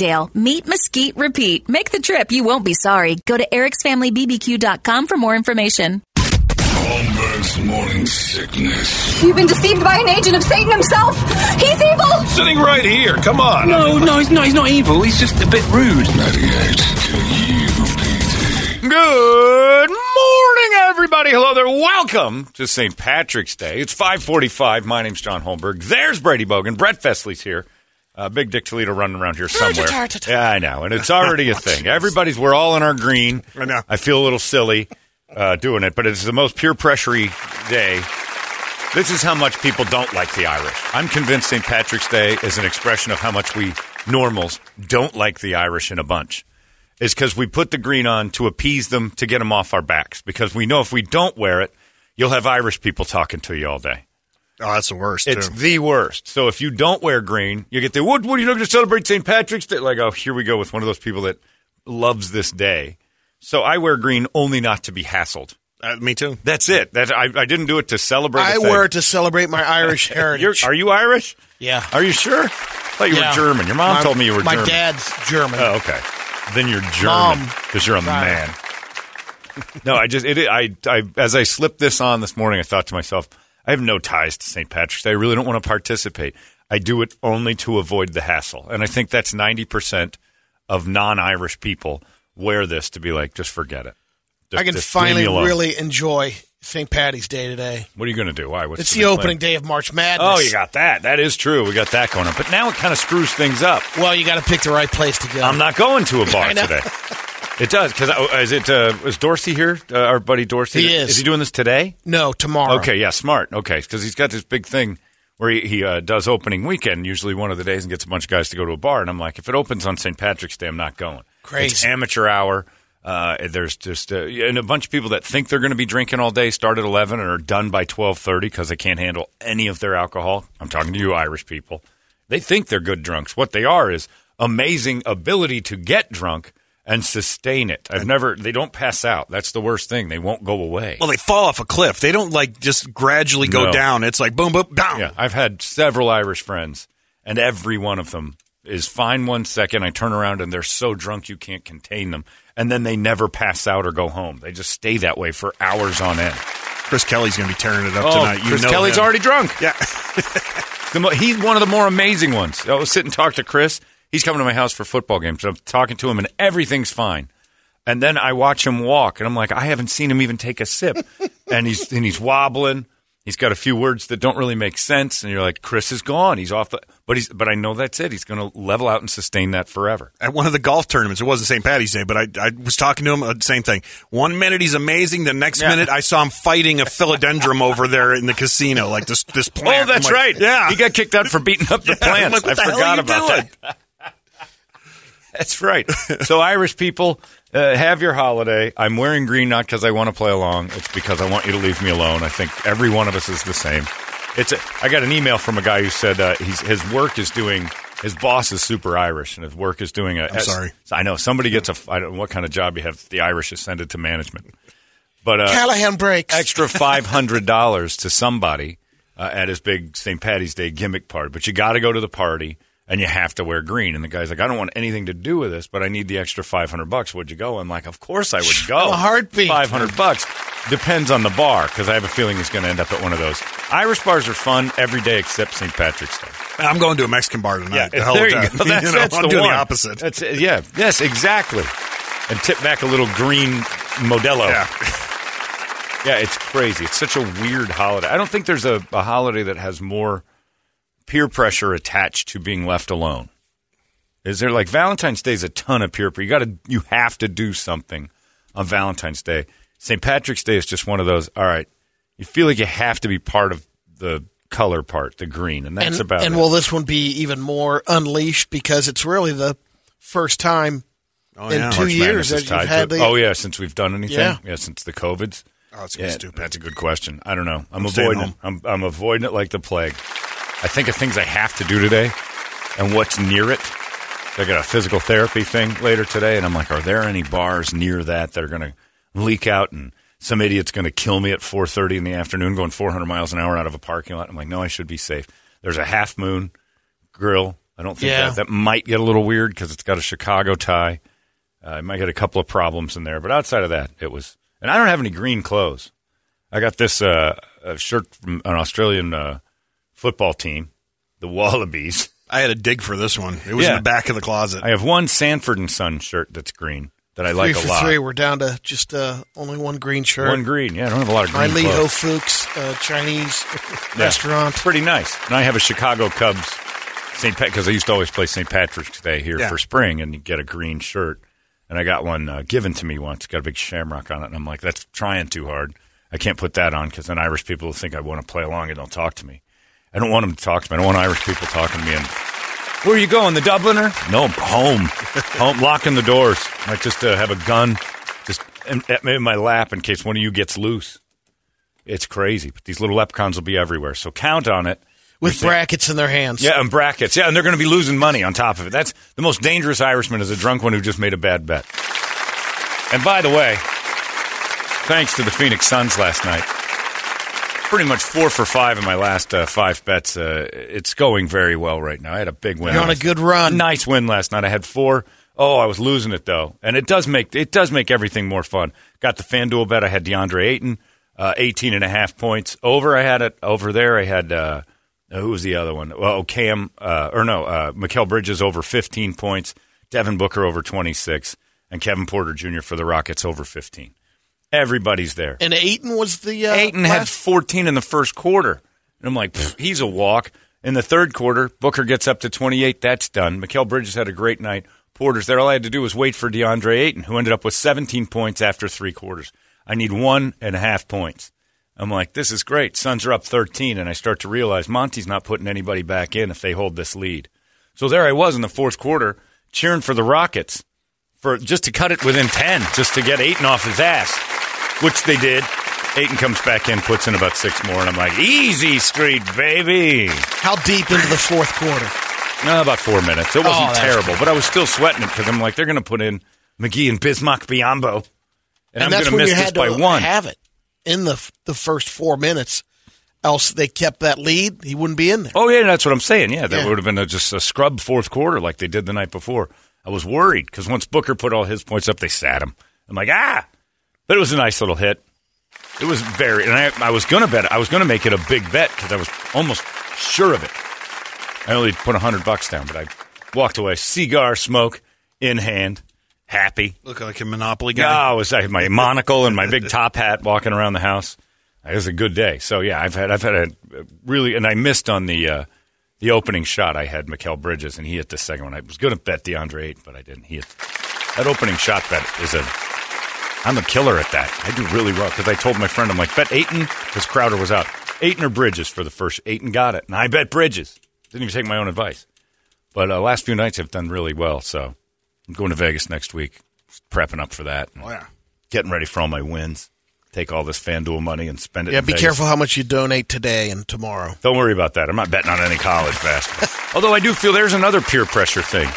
Meat mesquite, repeat. Make the trip, you won't be sorry. Go to ericsfamilybbq.com for more information. Holmberg's morning sickness. You've been deceived by an agent of Satan himself. He's evil. Sitting right here. Come on. No, no, he's not. He's not evil. He's just a bit rude. 98 Good morning, everybody. Hello there. Welcome to St. Patrick's Day. It's 545. My name's John Holmberg. There's Brady Vogan. Brett Fesley's here. Uh, Big Dick Toledo running around here somewhere. Yeah, I know. And it's already a thing. Everybody's, we're all in our green. I know. I feel a little silly uh, doing it, but it's the most pure pressury day. This is how much people don't like the Irish. I'm convinced St. Patrick's Day is an expression of how much we normals don't like the Irish in a bunch. Is because we put the green on to appease them to get them off our backs. Because we know if we don't wear it, you'll have Irish people talking to you all day. Oh, that's the worst. It's too. the worst. So if you don't wear green, you get the what? What are you not going to celebrate St. Patrick's Day? Like, oh, here we go with one of those people that loves this day. So I wear green only not to be hassled. Uh, me too. That's it. That I, I didn't do it to celebrate. I wear it to celebrate my Irish heritage. are you Irish? yeah. Are you sure? I thought you Yeah. were German. Your mom My- told me you were My German. dad's German. Oh, okay. Then you're German because you're a man. no, I just it, I I as I slipped this on this morning, I thought to myself, I have no ties to St. Patrick's Day. I really don't want to participate. I do it only to avoid the hassle, and I think that's ninety percent of non-Irish people wear this to be like, just forget it. Just- I can just leave me finally really enjoy St. Patty's Day today. What are you going to do? Why? What's It's the plan? opening day of March Madness. Oh, you got that. That is true. We got that going on. But now it kind of screws things up. Well, you got to pick the right place to go. I'm not going to a bar today. It does because is it uh, is Dorsey here? Uh, our buddy Dorsey. He is. Is he doing this today? No, tomorrow. Okay, yeah, smart. Okay, because he's got this big thing where he, he uh, does opening weekend, usually one of the days, and gets a bunch of guys to go to a bar. And I'm like, if it opens on St. Patrick's Day, I'm not going. Great. It's amateur hour. Uh, there's just uh, and a bunch of people that think they're going to be drinking all day, start at 11 and are done by 12:30 because they can't handle any of their alcohol. I'm talking to you, Irish people. They think they're good drunks. What they are is amazing ability to get drunk and sustain it. I've never. They don't pass out. That's the worst thing. They won't go away. Well, they fall off a cliff. They don't like just gradually go No. down. It's like boom, boom, down. Yeah, I've had several Irish friends, and every one of them is fine one second. I turn around and they're so drunk you can't contain them, and then they never pass out or go home. They just stay that way for hours on end. Chris Kelly's going to be tearing it up Oh, tonight. You Chris Kelly's him. already drunk. Yeah. The he's one of the more amazing ones. I was sit and talk to Chris. He's coming to my house for football games. I'm talking to him, and everything's fine. And then I watch him walk, and I'm like, I haven't seen him even take a sip. and he's and he's wobbling. He's got a few words that don't really make sense, and you're like, Chris is gone. He's off the. But he's. But I know that's it. He's going to level out and sustain that forever. At one of the golf tournaments, it wasn't St. Patty's Day, but I, I was talking to him, uh, same thing. One minute he's amazing, the next minute I saw him fighting a philodendron over there in the casino, like this this plant. Oh, that's like, right. Yeah. he got kicked out for beating up the Yeah, I'm like, what I the hell forgot are you about doing? that. That's right. So Irish people, Uh, have your holiday. I'm wearing green not because I want to play along. It's because I want you to leave me alone. I think every one of us is the same. It's. A, I got an email from a guy who said uh, he's, his work is doing. His boss is super Irish, and his work is doing a. I'm sorry. I know somebody gets a. I don't know what kind of job you have. The Irish is send it to management, but uh, Callahan breaks. extra five hundred dollars to somebody uh, at his big St. Patty's Day gimmick party. But you got to go to the party and you have to wear green. And the guy's like, I don't want anything to do with this, but I need the extra five hundred bucks. Would you go? I'm like, of course I would go. A heartbeat. Five hundred bucks depends on the bar because I have a feeling he's going to end up at one of those. Irish bars are fun every day except St. Patrick's Day. I'm going to a Mexican bar tonight. The hell there you go. That's, You know, that's I'm the doing one. the opposite. That's yeah. Yes, exactly. And tip back a little green Modelo. yeah. Yeah, it's crazy. It's such a weird holiday. I don't think there's a, a holiday that has more peer pressure attached to being left alone. Is there like Valentine's Day is a ton of peer pressure. You got to you have to do something on Valentine's Day. St. Patrick's Day is just one of those. All right, you feel like you have to be part of the color part, the green, and that's and, about and it. will this one be even more unleashed because it's really the first time Oh, in yeah. two March years Madness that is you've had it. the oh yeah, since we've done anything, Yeah. since the covids. Oh, it's Yeah, stupid. That's a good question. I don't know. I'm, I'm avoiding it. I'm, I'm avoiding it like the plague. I think of things I have to do today and what's near it. I got a physical therapy thing later today, and I'm like, are there any bars near that that are going to leak out and some idiot's going to kill me at 4:30 in the afternoon going 400 miles an hour out of a parking lot? I'm like, no, I should be safe. There's a Half Moon grill. I don't think Yeah. that that might get a little weird because it's got a Chicago tie. Uh, I might get a couple of problems in there, but outside of that, it was. And I don't have any green clothes. I got this uh, a shirt from an Australian uh, football team, the Wallabies. I had a dig for this one. It was Yeah. in the back of the closet. I have one Sanford and Son shirt that's green that I like a lot. three. We're down to just uh, only one green shirt. One green. Yeah, I don't have a lot of My green Lee Ho clothes. Fuchs uh, Chinese Yeah. restaurant. Pretty nice. And I have a Chicago Cubs St. Pat because I used to always play St. Patrick's Day here Yeah. for spring, and you get a green shirt. And I got one uh, given to me once. Got a big shamrock on it, and I'm like, that's trying too hard. I can't put that on because then Irish people will think I want to play along and they'll talk to me. I don't want them to talk to me. I don't want Irish people talking to me. And where are you going? The Dubliner? No, home. home. Locking the doors. Might just uh, have a gun just in, in my lap in case one of you gets loose. It's crazy, but these little leprechauns will be everywhere. So count on it. with You're saying- brackets in their hands. yeah, and brackets. Yeah, and they're going to be losing money on top of it. That's the most dangerous Irishman is a drunk one who just made a bad bet. And by the way, thanks to the Phoenix Suns last night, pretty much four for five in my last uh, five bets. Uh, it's going very well right now. I had a big win. You're on a good run. Nice win last night. I had four. Oh, I was losing it though, and it does make it does make everything more fun. Got the FanDuel bet. I had DeAndre Ayton, uh, 18 and a half points over. I had it over there. I had uh, who was the other one? Well, Cam uh, or no, uh, Mikal Bridges over 15 points. Devin Booker over 26, and Kevin Porter Jr. for the Rockets over 15. Everybody's there. And Ayton was the uh, Ayton had 14 in the first quarter. And I'm like, he's a walk. In the third quarter, Booker gets up to 28. That's done. Mikal Bridges had a great night. Porter's there. All I had to do was wait for DeAndre Ayton, who ended up with 17 points after three quarters. I need one and a half points. I'm like, this is great. Suns are up 13, and I start to realize Monty's not putting anybody back in if they hold this lead. So there I was in the fourth quarter, cheering for the Rockets for just to cut it within 10, just to get Ayton off his ass, which they did. Ayton comes back in, puts in about six more, and I'm like, easy street, baby. How deep into the fourth quarter? No, about four minutes. It wasn't Oh, terrible, but I was still sweating it because I'm like, they're going to put in McGee and Bismack Biyombo, and, I'm that's going to miss this had by one. have it in the the first four minutes. Else they kept that lead, he wouldn't be in there. Oh yeah, that's what I'm saying. Yeah, that Yeah. would have been a, just a scrub fourth quarter like they did the night before. I was worried because once Booker put all his points up, they sat him. I'm like, ah, but it was a nice little hit. It was very, and I, I was gonna bet. I was gonna make it a big bet because I was almost sure of it. I only put a hundred bucks down, but I walked away, cigar smoke in hand, happy. Look like a Monopoly Yeah, guy. I was I had my monocle and my big top hat walking around the house. It was a good day. So yeah, I've had I've had a really and I missed on the uh, the opening shot. I had Mikal Bridges and he hit the second one. I was going to bet DeAndre Ayton, but I didn't. He hit that opening shot bet is a I'm a killer at that. I do really well because I told my friend I'm like bet Ayton because Crowder was out. Ayton or Bridges for the first. Ayton got it, and I bet Bridges. Didn't even take my own advice. But uh, last few nights have done really well. So I'm going to Vegas next week. prepping up for that. Oh yeah. Getting ready for all my wins. Take all this FanDuel money and spend it. Yeah, be Vegas. careful how much you donate today and tomorrow. Don't worry about that. I'm not betting on any college basketball. Although I do feel there's another peer pressure thing.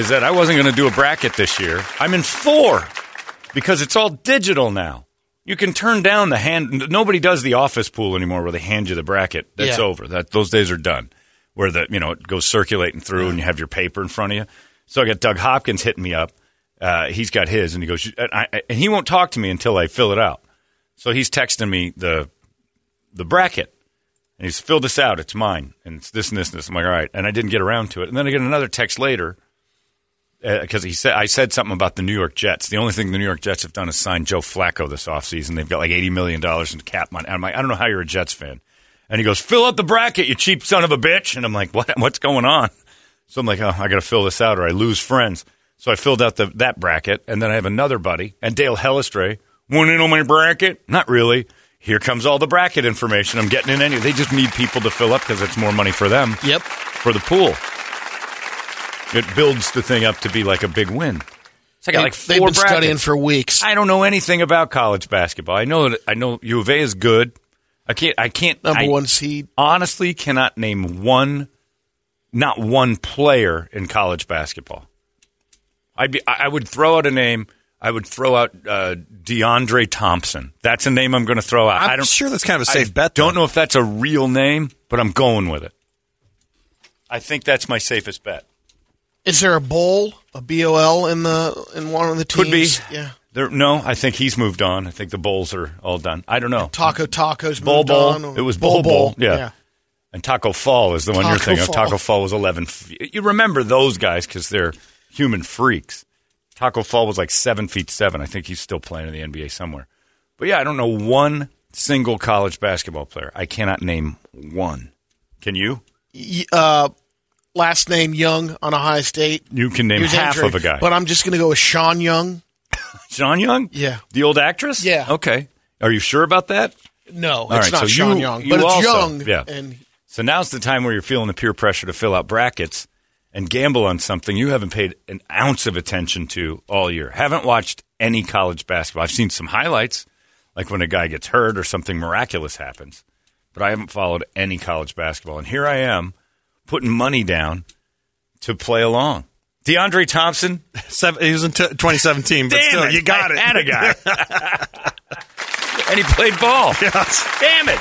Is that I wasn't going to do a bracket this year. I'm in four because it's all digital now. You can turn down the hand. Nobody does the office pool anymore where they hand you the bracket. That's Yeah. over. That those days are done. Where the you know it goes circulating through and you have your paper in front of you. So I got Doug Hopkins hitting me up. Uh, he's got his and he goes and, I, and he won't talk to me until I fill it out. So he's texting me the the bracket. And he's filled this out. It's mine. And it's this and this and this. I'm like, all right. And I didn't get around to it. And then I get another text later Uh, because he said I said something about the New York Jets. The only thing the New York Jets have done is sign Joe Flacco this offseason. They've got like eighty million dollars in cap money. And I'm like, I don't know how you're a Jets fan. And he goes, fill out the bracket, you cheap son of a bitch. And I'm like, what? What's going on? So I'm like, oh, I got to fill this out or I lose friends. So I filled out the, that bracket, and then I have another buddy, and Dale Hellestray, want in on my bracket? Not really. Here comes all the bracket information. I'm getting in any. They just need people to fill up because it's more money for them Yep. for the pool. It builds the thing up to be like a big win. So I got like They've four been studying for weeks. I don't know anything about college basketball. I know that I know U of A is good. I can't. I can't. Number I one seed. honestly cannot name one, not one player in college basketball. I'd be. I I would throw out a name. I would throw out uh, DeAndre Thompson. That's a name I'm going to throw out. I'm I don't, sure that's kind of a safe I bet. Don't though. know if that's a real name, but I'm going with it. I think that's my safest bet. Is there a bowl, a BOL in the in one of the teams? Could be. Yeah. There, no, I think he's moved on. I think the bowls are all done. I don't know. Taco Tacos Bowl moved Bowl. on, It was Bol Bol. Yeah. yeah. And Tacko Fall is the one you're Taco thinking of. Tacko Fall was 11. f- You remember those guys because they're human freaks. Tacko Fall was like seven feet seven. I think he's still playing in the NBA somewhere. But yeah, I don't know one single college basketball player. I cannot name one. Can you? Uh, last name Young on Ohio State. You can name Here's half Andre, of a guy. But I'm just going to go with Sean Young. Sean Young? Yeah. The old actress? Yeah. Okay. Are you sure about that? No, it's right, not so Sean you- Young, you but it's also- Young. yeah. And So now's the time where you're feeling the peer pressure to fill out brackets and gamble on something you haven't paid an ounce of attention to all year. Haven't watched any college basketball. I've seen some highlights, like when a guy gets hurt or something miraculous happens, but I haven't followed any college basketball. And here I am putting money down to play along. DeAndre Thompson, Seven, he was in t- 2017, but Damn still, it, you got I it. Had a guy, and he played ball. Damn it!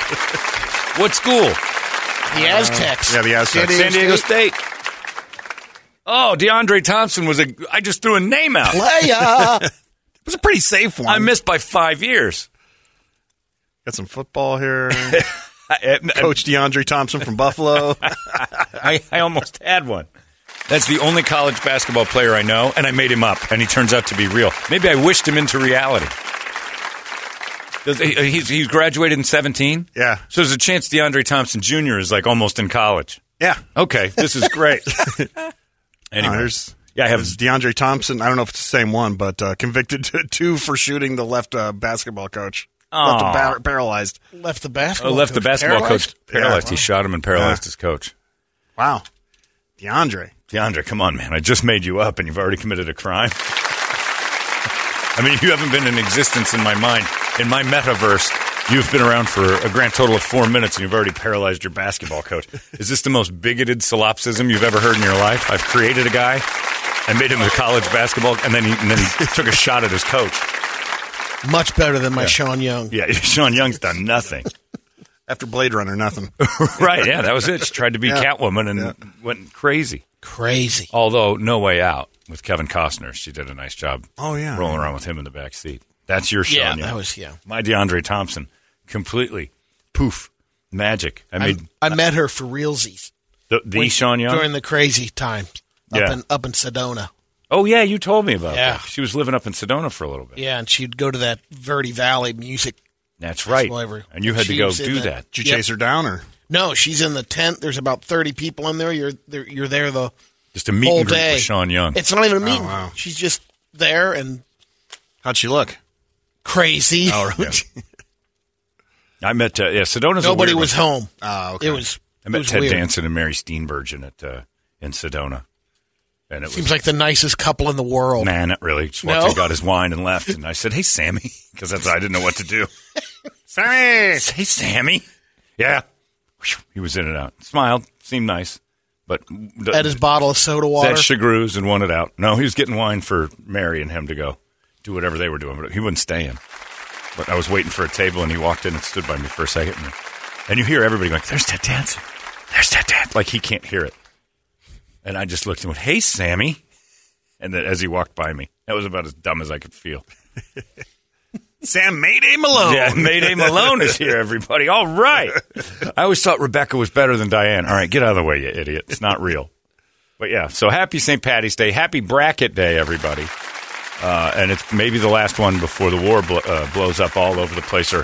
What school? the uh, Aztecs. yeah, the Aztecs. San Diego State. Oh, DeAndre Thompson was a. I just threw a name out. Playa. It was a pretty safe one. I missed by five years. Got some football here. I, Coach DeAndre Thompson from Buffalo. I, I almost had one. That's the only college basketball player I know, and I made him up, and he turns out to be real. Maybe I wished him into reality. Does- he- He's, he's graduated in 17? Yeah. So there's a chance DeAndre Thompson Jr. is like almost in college. Yeah. Okay, this is great. anyway, Uh, yeah, I have DeAndre Thompson. I don't know if it's the same one, but uh, convicted to two for shooting the left uh, basketball coach. Left him Aw. bar- paralyzed. left the basketball. oh, basketball. left the coach basketball paralyzed? coach paralyzed. Yeah. He shot him and paralyzed Yeah. his coach. Wow. DeAndre. DeAndre, come on, man. I just made you up and you've already committed a crime. I mean, you haven't been in existence in my mind. In my metaverse, you've been around for a grand total of four minutes and you've already paralyzed your basketball coach. Is this the most bigoted solipsism you've ever heard in your life? I've created a guy I made him a college basketball, and then he, and then he took a shot at his coach. Much better than my Sean Young. Yeah, Sean Young's done nothing. After Blade Runner, nothing. right, yeah, that was it. She tried to be Yeah. Catwoman and Yeah. went crazy. Crazy. Although, No Way Out with Kevin Costner, she did a nice job. Oh, yeah. rolling around with him in the back seat. That's your Sean Yeah, Young. that was yeah. my DeAndre Thompson. Completely poof, magic. I I, I met her for realsies the, the when- Sean Young. during the crazy times up Yeah. in up in Sedona. Oh yeah, you told me about Yeah. that. She was living up in Sedona for a little bit. Yeah, and she'd go to that Verde Valley music. That's right. Festival every- and you had to go do that- that. Did you Yep. chase her down or? No, she's in the tent. There's about thirty people in there. You're there, you're there the Just a meet whole and greet day. with Sean Young. It's not even a meeting. Oh, wow. She's just there and How'd she look? crazy. Oh, really? I met uh, yeah Sedona's. a Nobody weird was one. home. Oh, okay. It was. I met was Ted weird. Danson and Mary Steenburgen at uh, in Sedona. And it Seems was like the nicest couple in the world. Nah, not really. Just No? in, got his wine, and left. And I said, "Hey, Sammy," because that's I didn't know what to do. Sammy, hey, Sammy. Yeah, he was in and out. Smiled, seemed nice, but Had his bottle of soda water. that chagrews and wanted out. No, he was getting wine for Mary and him to go do whatever they were doing, but he wasn't staying. But I was waiting for a table, and he walked in and stood by me for a second, and, and you hear everybody going, "There's that dancing, there's that dance," like he can't hear it. And I just looked and went, "Hey, Sammy," and then as he walked by me, that was about as dumb as I could feel. Sam Mayday Malone. Yeah, Mayday Malone is here, everybody. All right. I always thought Rebecca was better than Diane. All right, get out of the way, you idiot. It's not real. But yeah, so happy St. Patty's Day. Happy Bracket Day, everybody. Uh, and it's maybe the last one before the war blo- uh, blows up all over the place. Or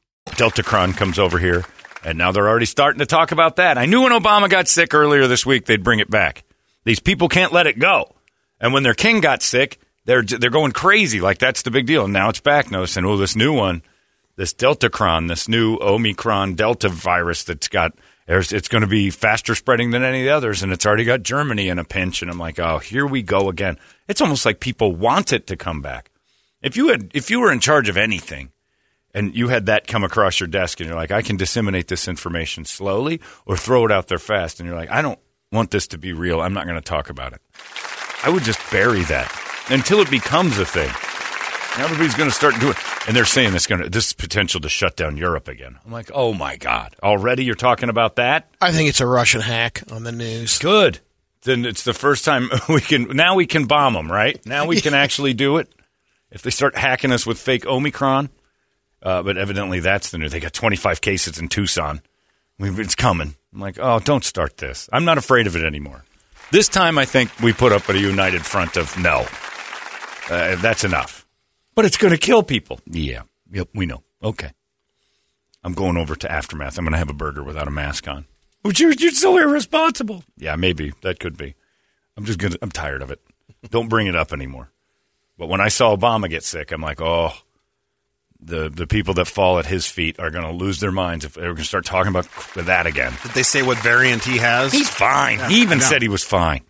Deltacron comes over here, and now they're already starting to talk about that. I knew when Obama got sick earlier this week, they'd bring it back. These people can't let it go. And when their king got sick, they're they're going crazy. Like that's the big deal. And now it's back. Noticing, oh, this new one, this Deltacron, this new Omicron Delta virus that's got. It's going to be faster spreading than any of the others, and it's already got Germany in a pinch. And I'm like, oh, here we go again. It's almost like people want it to come back. If you had, if you were in charge of anything, and you had that come across your desk and you're like, I can disseminate this information slowly or throw it out there fast. And you're like, I don't want this to be real. I'm not going to talk about it. I would just bury that until it becomes a thing. Now everybody's going to start doing it. And they're saying this going to, this potential to shut down Europe again. I'm like, oh my God. Already you're talking about that? I think it's a Russian hack on the news. Good. Then it's the first time we can, now we can bomb them, right? Now we can actually do it. If they start hacking us with fake Omicron. Uh, but evidently that's the new. They got 25 cases in Tucson. We, it's coming. I'm like, oh, don't start this. I'm not afraid of it anymore. This time, I think we put up a united front of no. Uh, that's enough. But it's going to kill people. Yeah. Yep. We know. Okay. I'm going over to Aftermath. I'm going to have a burger without a mask on. But you're, you're so irresponsible. Yeah, maybe. That could be. I'm just to, I'm tired of it. Don't bring it up anymore. But when I saw Obama get sick, I'm like, oh, the the people that fall at his feet are going to lose their minds if they're going to start talking about that again. Did they say what variant he has? He's fine. He even said he was fine.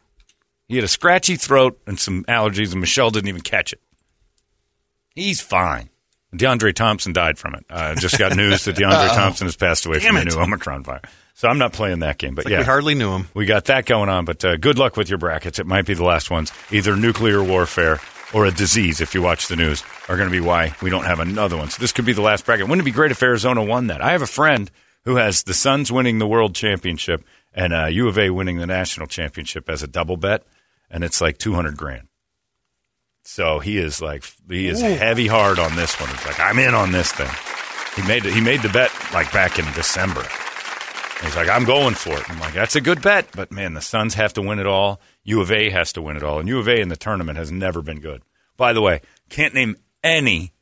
He had a scratchy throat and some allergies, and Michelle didn't even catch it. He's fine. DeAndre Thompson died from it. I just got news that DeAndre Uh-oh. Thompson has passed away Damn from the new Omicron virus. So I'm not playing that game. But Like yeah, we hardly knew him. we got that going on, but uh, good luck with your brackets. It might be the last ones. Either nuclear warfare or a disease, if you watch the news, are going to be why we don't have another one. So this could be the last bracket. Wouldn't it be great if Arizona won that? I have a friend who has the Suns winning the world championship and uh, U of A winning the national championship as a double bet, and it's like 200 grand. So he is like he is heavy hard on this one. He's like, I'm in on this thing. He made he made the bet like back in December. He's like, I'm going for it. I'm like, that's a good bet, but man, the Suns have to win it all. U of A has to win it all, and U of A in the tournament has never been good. By the way, can't name any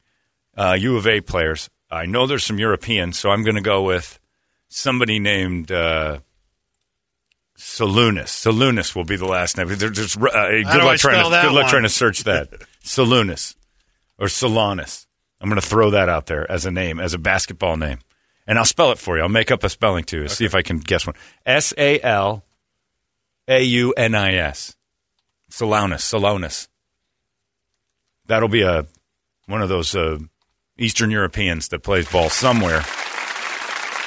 uh, U of A players. I know there's some Europeans, so I'm going to go with somebody named uh, Salunis. Salunis will be the last name. There- there's, uh, good luck trying to good luck one? trying to search that. Salunis or Solanis. I'm going to throw that out there as a name, as a basketball name, and I'll spell it for you. I'll make up a spelling too. See if I can guess one. S A L A U N I S. Salonis. Salonis. That'll be a one of those uh, Eastern Europeans that plays ball somewhere.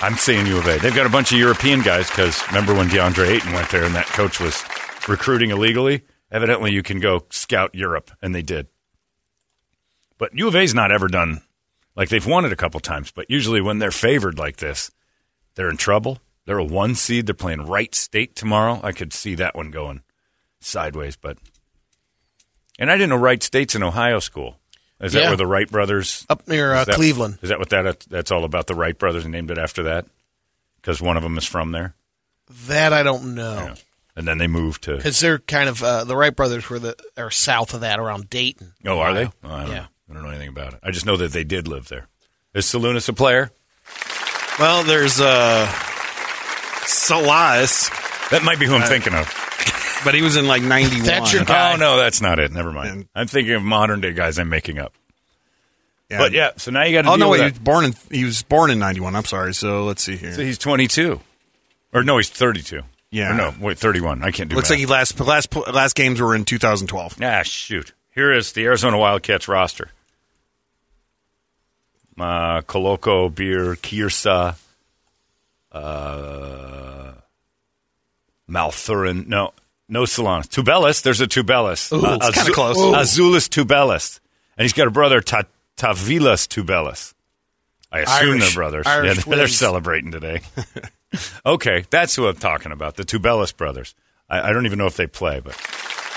I'm saying U of A. They've got a bunch of European guys because remember when DeAndre Ayton went there and that coach was recruiting illegally? Evidently, you can go scout Europe, and they did. But U of A's not ever done like they've won it a couple times, but usually when they're favored like this, they're in trouble. They're a one seed. They're playing Wright State tomorrow. I could see that one going sideways, but and I didn't know Wright State's an Ohio school. Is that Yeah. where the Wright brothers Up near, uh, is that- Cleveland. Is that what that that's all about? The Wright brothers and named it after that because one of them is from there. That I don't know. and then they moved to. Because they're kind of uh, the Wright brothers were the are south of that around Dayton. Oh, are they? Oh, I don't yeah. know. I don't know anything about it. I just know that they did live there. Is Salunas a player? Well, there's uh, Salas, That might be who I'm thinking of. but he was in like '91. That's your guy. Oh no, that's not it. Never mind. And- I'm thinking of modern day guys I'm making up. Yeah. But yeah, so now you got to Oh deal no, with wait, he that. was born in he was born in '91. I'm sorry. So let's see here. So he's 22, or no, he's 32. Yeah. Or no, wait, 31. I can't do. That. Looks math. like he last last last games were in 2012. Ah, shoot. Here is the Arizona Wildcats roster. Uh, Koloko, Beer, Kriisa, uh, Mathurin. No, no Solanas. Tubelis. There's a Tubelis. Ooh, Uh, it's kinda close. Ooh. Azuolas Tubelis. And he's got a brother, Ta- Tautvilas Tubelis. I assume Irish- they're brothers. Irish yeah, they're twins. celebrating today. okay, that's who I'm talking about. The Tubelis brothers. I, I don't even know if they play, but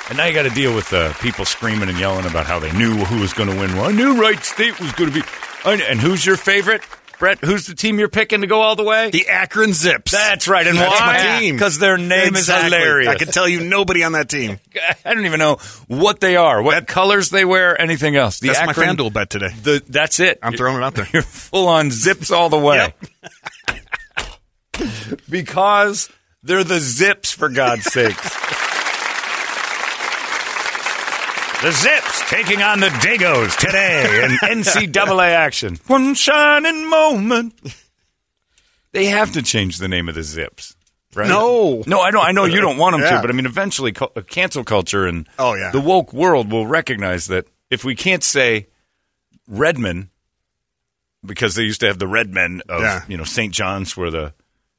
and now you got to deal with uh, people screaming and yelling about how they knew who was going to win. Well, I knew Wright State was going to be. And who's your favorite, Brett? Who's the team you're picking to go all the way? The Akron Zips. That's right. And That's why? my team. Because their name Exactly. is hilarious. I can tell you nobody on that team. I don't even know what they are, what colors they wear, anything else. The That's my Akron- FanDuel bet today. The, that's it. I'm throwing it out there. You're full on zips all the way. because they're the zips, for God's sakes. The zips taking on the Dagos today in NCAA action. One shining moment. They have to change the name of the zips. Right? No. no, I know. I know you don't want them Yeah. to, but I mean, eventually, cu- uh, cancel culture and Oh, yeah. the woke world will recognize that if we can't say Redmen because they used to have the Redmen of Yeah. you know St. John's were the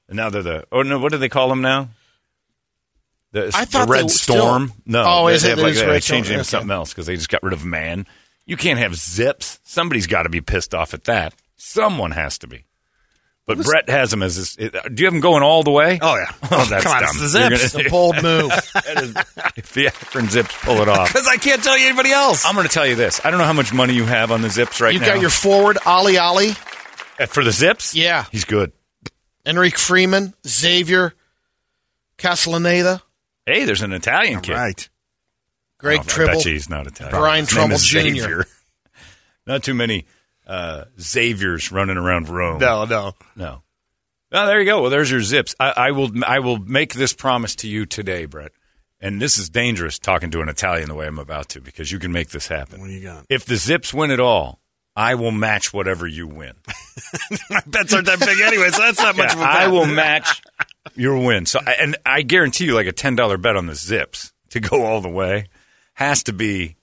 and now they're the oh no what do they call them now? The, I thought the Red Storm. still- No, Oh, they, is they it- have like they Red changed it into something else because they just got rid of man. You can't have zips. Somebody's got to be pissed off at that. Someone has to be. But Brett has them as his. it- do you have them going all the way? Oh yeah. Oh, that's Come on, dumb. it's the Zips. gonna- It's a bold move. is- if the Akron Zips pull it off, Because I can't tell you anybody else. I'm going to tell you this. I don't know how much money you have on the Zips right now. you now. got your forward Ali Ali, Uh, for the Zips. Yeah. he's good. Enrique Freeman, Xavier Castellaneta, Hey, there's an Italian kid. right. Greg Oh, I Tribble. bet you he's not Italian. Brian His Trumbull Jr.. Not too many uh, Xaviers running around Rome. No, no. No. Oh, there you go. Well, there's your zips. I, I will. I will make this promise to you today, Brett. And this is dangerous talking to an Italian the way I'm about to because you can make this happen. What do you got? If the zips win it all, I will match whatever you win. My bets aren't that big anyway, so that's not much of a Yeah, bet. I will match your win. So, and I guarantee you, like a ten dollar bet on the Zips to go all the way has to be,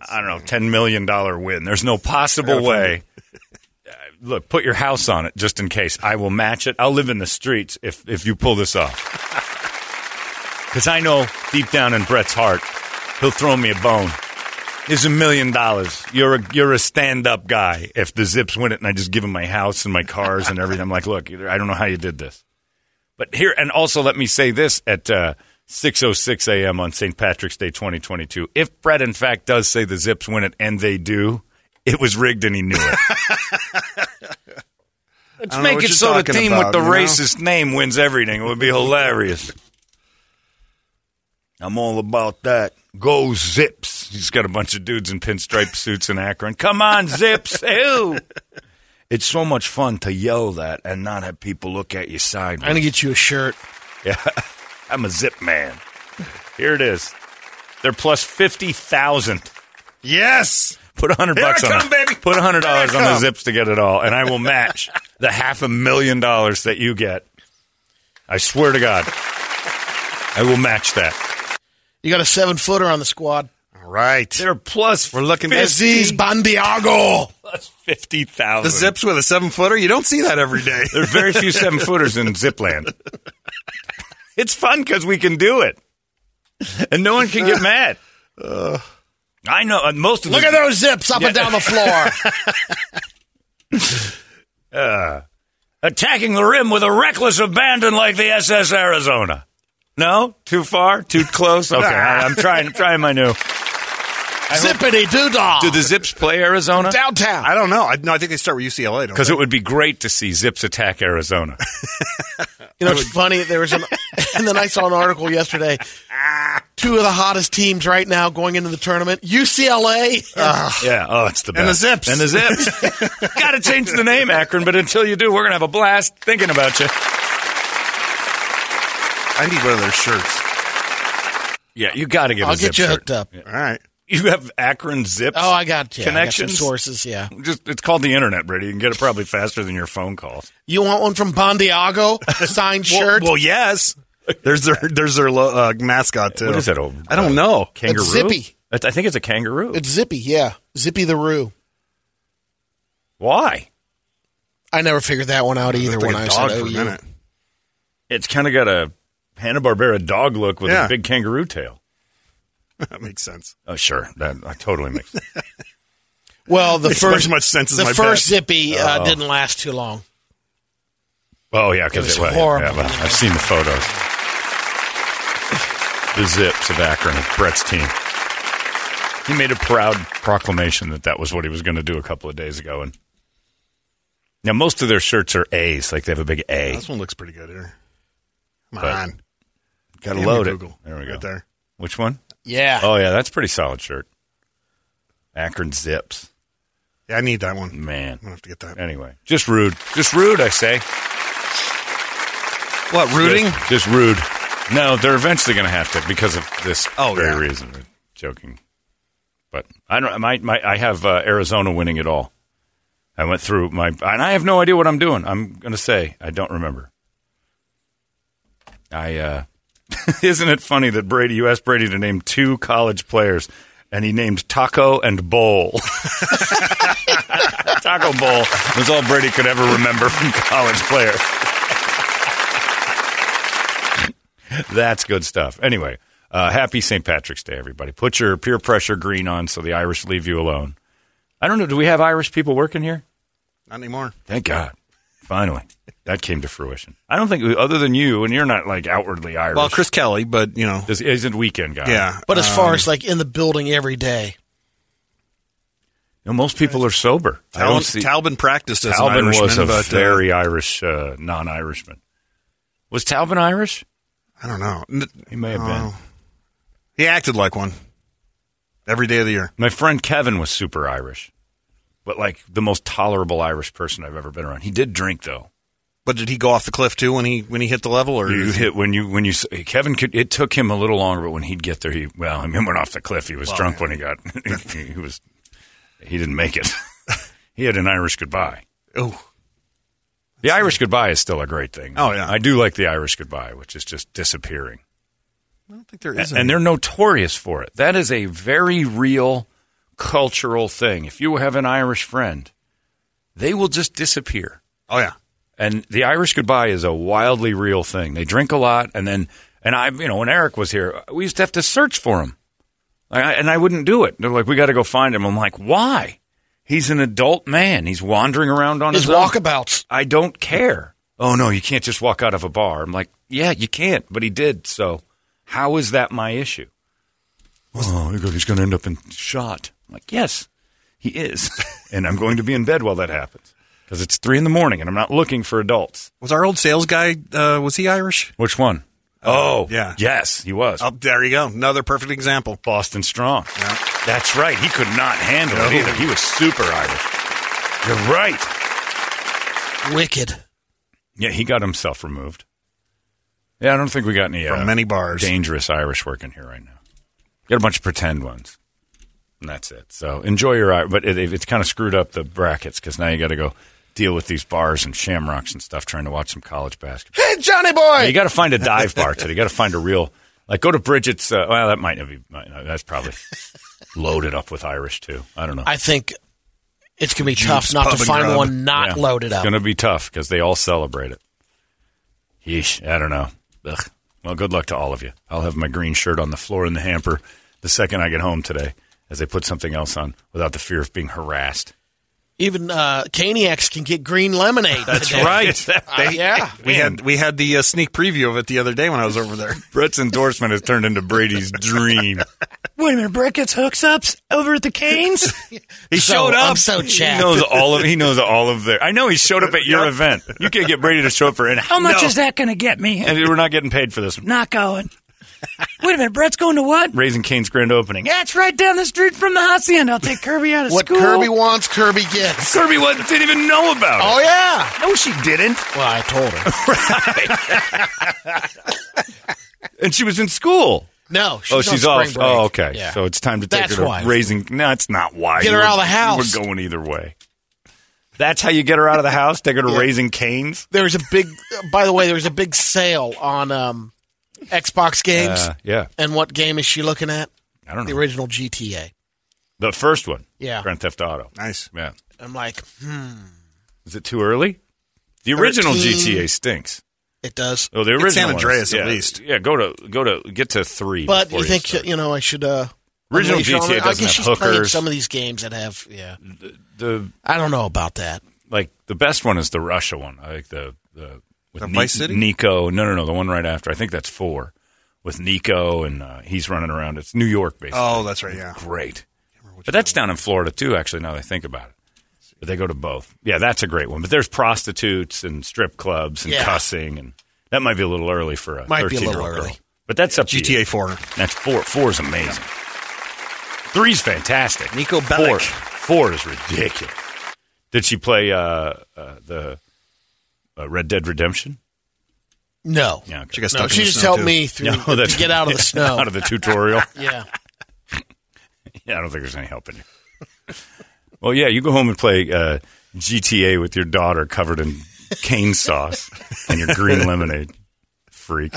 I don't know, ten million dollar win. There's no possible way. Uh, Look, put your house on it just in case. I will match it. I'll live in the streets if if you pull this off. Because I know deep down in Brett's heart, he'll throw me a bone. Here's a million dollars. You're a you're a stand up guy. If the Zips win it, and I just give him my house and my cars and everything, I'm like, look, I don't know how you did this, but here and also let me say this at uh, 6:06 a.m. on St. Patrick's Day 2022. If Brett in fact does say the Zips win it, and they do, it was rigged and he knew it. Let's I don't know make it so the team about, with the you know? racist name wins everything. It would be hilarious. I'm all about that. Go Zips. He's got a bunch of dudes in pinstripe suits in Akron. Come on, Zips. Ew. It's so much fun to yell that and not have people look at you sideways. I'm going to get you a shirt. Yeah, I'm a Zip man. Here it is. They're plus 50,000. Yes. Put a hundred bucks I on come, it. baby. Put a hundred dollars on the zips to get it all, and I will match the half a million dollars that you get. I swear to God, I will match that. You got a seven footer on the squad. All right. They're plus. We're looking at Aziz Bandaogo. plus fifty thousand. the Zips with a seven footer. You don't see that every day. There's very few seven footers in Zipland. It's fun because we can do it, and no one can get mad. I know uh, most of Look the, at those zips up and down the floor. attacking the rim with a reckless abandon like the SS Arizona. No, too far, too close. Okay, I, am trying. trying my new. Zippity doo dah. Do the Zips play Arizona? Downtown. I don't know. I, no, I think they start with UCLA. don't Because it would be great to see Zips attack Arizona. You know, it's funny. There was an, and then I saw an article yesterday. Two of the hottest teams right now going into the tournament: UCLA. Yeah, oh, it's the best. And the Zips. And the Zips. Got to change the name, Akron, but until you do, we're going to have a blast thinking about you. I need one of their shirts. Yeah, you got to get I'll a Zip get you shirt. hooked up. All right. You have Akron Zips? Oh, I got yeah, I got some sources. Yeah, Just It's called the internet, Brady. You can get it probably faster than your phone calls. you want one from Bandaogo signed shirt? Well, well, yes. There's their there's their uh, mascot too. What is that? A, I don't know. Kangaroo? It's Zippy. I I think it's a kangaroo. it's Zippy. Yeah, Zippy the Roo. Why? I never figured that one out either when like I a dog said for a OU. minute. It's kind of got a Hanna Barbera dog look with Yeah. a big kangaroo tail. that makes sense. Oh, sure, that I totally makes sense. Well, the Makes first much sense as the my first bet. Zippy uh, didn't last too long. Oh yeah, because It it was was horrible. Yeah, well, I've seen the photos. The zips of Akron, Brett's team. He made a proud proclamation that that was what he was going to do a couple of days ago, and now most of their shirts are A's, like they have a big A. This one looks pretty good here. Come But- on. Got to Damn load it. Google. There we go. Right there. Which one? Yeah. Oh yeah, that's a pretty solid shirt. Akron zips, Yeah, I need that one. Man, I'm gonna have to get that. Anyway, just rude, just rude. I say. What rooting? Just, just rude. No, they're eventually going to have to because of this Oh, very yeah. reason. We're joking, but I don't. My, my I have uh, Arizona winning it all. I went through my, and I have no idea what I'm doing. I'm going to say I don't remember. I uh, isn't it funny that Brady? You asked Brady to name two college players, and he named Taco and Bowl. Taco Bowl was all Brady could ever remember from college players. That's good stuff. Anyway, uh, happy St. Patrick's Day, everybody. Put your peer pressure green on so the Irish leave you alone. I don't know. Do we have Irish people working here? Not anymore. Thank God. Finally, that came to fruition. I don't think, other than you, and you're not like outwardly Irish. Well, Chris Kelly, but you know, This isn't weekend guy. yeah. But as far um, as like in the building every day, You know, most people are sober. I don't see. Talbin practiced as Talbin was a but uh, very Irish, uh, non-Irishman. Was Talbin Irish? I don't know. He may have been. oh. He acted like one every day of the year. My friend Kevin was super Irish, but like the most tolerable Irish person I've ever been around. He did drink though. But did he go off the cliff too when he when he hit the level? Or You hit when you when you Kevin could. It took him a little longer, but when he'd get there, he well, I mean, went off the cliff. He was drunk when he got. he, he was. He didn't make it. he had an Irish goodbye. Oh, The Irish goodbye is still a great thing. Oh, yeah. I do like the Irish goodbye, which is just disappearing. I don't think there is. and any. they're notorious for it. That is a very real cultural thing. If you have an Irish friend, they will just disappear. oh yeah. And the Irish goodbye is a wildly real thing. They drink a lot, and then, and I, you know, when Eric was here, we used to have to search for him, I, and I wouldn't do it. They're like, "We got to go find him." I'm like, "Why? He's an adult man. He's wandering around on his his, walkabouts. I don't care. Oh no, you can't just walk out of a bar. I'm like, yeah, you can't, but he did. So how is that my issue? Oh, he's going to end up in shot. I'm like, yes, he is, and I'm going to be in bed while that happens because it's three in the morning, and I'm not looking for adults. Was our old sales guy? Uh, was he Irish? Which one? Oh, yeah. yes, he was. Oh, there you go. Another perfect example. Boston Strong. Yeah. That's right. He could not handle it either. He was super Irish. You're right. Wicked. Yeah, he got himself removed. Yeah, I don't think we got any From uh, many bars. dangerous Irish working here right now. Got a bunch of pretend ones, and that's it. So enjoy your Ir- but it, it's kind of screwed up the brackets because now you got to go deal with these bars and shamrocks and stuff trying to watch some college basketball. Hey, Johnny boy. You got to find a dive bar today. You got to find a real like go to Bridget's. Uh, well, that might not be. Might not, that's probably loaded up with Irish too. I don't know. I think it's gonna be tough Juice, not to find grub. one not Yeah. loaded up. It's going to be tough because they all celebrate it. Yeesh, I don't know. Ugh. Well, good luck to all of you. I'll have my green shirt on the floor in the hamper the second I get home today as they put something else on without the fear of being harassed. Even uh, Caniacs can get green lemonade. That's today. right. Uh, yeah. We had we had the uh, sneak preview of it the other day when I was over there. Brett's endorsement has turned into Brady's dream. Wait a minute, Brett gets hooks ups over at the Canes. He So- showed up. I'm so he knows all of. He knows all of their. I know he showed up at your event. You can't get Brady to show up for it. How much is that going to get me? And we're not getting paid for this. Not going. Wait a minute, Brett's going to what? Raising Cane's grand opening. Yeah, it's right down the street from the hacienda. I'll take Kirby out of What school. Kirby wants, Kirby gets. Kirby what, didn't even know about it. Oh yeah. No, she didn't. Well, I told her. Right. and she was in school. No. She's oh, she's spring off. break. Oh, okay. Yeah. So it's time to take That's her to why. raising. No, it's not why. Get You her were- out of the house. We're going either way. That's how you get her out of the house. Take her to Yeah. raising canes. There was a big. By the way, there was a big sale on um, Xbox games. Uh, yeah, and what game is she looking at? I don't know. The original GTA. The first one. Yeah. Grand Theft Auto. Nice. Yeah. I'm like, hmm, Is it too early? The original 13. GTA stinks. it does. Oh, the Get original San one is- Andreas at least. Yeah, go to go to get to three. But before you think start. you know I should? uh Original unleash her on GTA her? I doesn't guess have she's playing hookers. some of these games that have. Yeah, the I don't know about that. like the best one is the Russia one. I like the the with Ni- Vice City? Niko. No, no, no, the one right after. I think that's four with Niko and uh, he's running around. It's New York basically. Oh, that's right. Yeah. great. But that's down in Florida too. Actually, now that I think about it, but they go to both. Yeah, that's a great one. But there's prostitutes and strip clubs and Yeah. cussing, and that might be a little early for a Might be a 13-year-old girl. early. But that's up to you. GTA Four. That's four. Four is amazing. Three's fantastic. Niko Four, Bellic. four is ridiculous. Did she play uh, uh, the uh, Red Dead Redemption? No, Yeah, okay. She got stuck no, in she the just snow, helped too. me through No, to get out of the snow. out of the tutorial. yeah, Yeah, I don't think there's any help in you. well, yeah, you go home and play uh, GTA with your daughter covered in cane sauce and your green lemonade. Freak.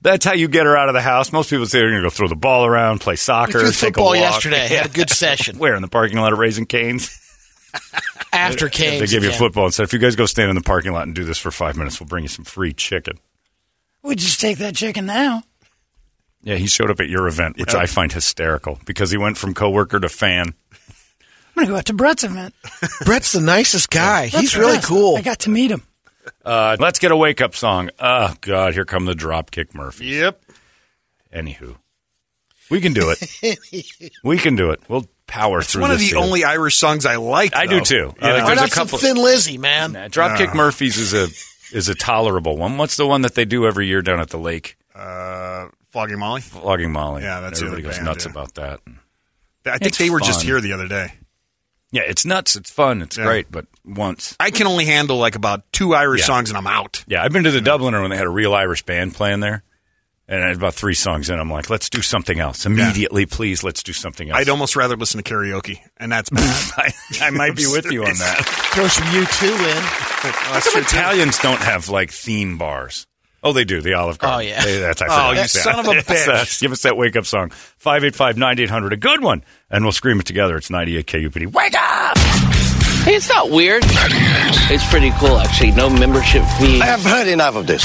That's how you get her out of the house. Most people say they're going to go throw the ball around, play soccer, threw take football a walk. yesterday. Had a good session Where in the parking lot of Raising Cane's? After Canes. they gave you again. football and said, if you guys go stand in the parking lot and do this for five minutes, we'll bring you some free chicken. We just take that chicken now. Yeah, he showed up at your event, which I find hysterical because he went from coworker to fan. I'm going to go out to Brett's event. Brett's the nicest guy. Brett's He's really best. cool. I got to meet him. Uh, let's get a wake up song. Oh God, here come the Dropkick Murphys. Yep. Anywho, we can do it. we can do it. We'll power It's through. one of the deal. only Irish songs I like. I do too. You Uh, know? Why there's a not some couple- Thin Lizzy, man? Nah, Dropkick Murphys is a is a tolerable one. What's the one that they do every year down at the lake? uh, Flogging Molly. Flogging Molly. Yeah, that's everybody goes band, nuts yeah. about that. I think It's they were just here the other day. Yeah, it's nuts. It's fun. It's Yeah. great. But once, I can only handle like about two Irish Yeah. songs and I'm out. yeah, I've been to the Dubliner when they had a real Irish band playing there. And at about three songs in, I'm like, let's do something else immediately, please. Let's do something else. I'd almost rather listen to karaoke, and that's bad. I, I might be with you on that. Throw some U2 in. How come Italians don't have like theme bars? Oh, they do. The Olive Garden. Oh, yeah. They- that's, I Oh, forgot. you Yeah. son of a bitch. uh, give us that wake up song. 585 9800. A good one. And we'll scream it together. It's 98 KUPD. Wake up! Hey, it's not weird. It's pretty cool, actually. No membership fee. I have heard enough of this.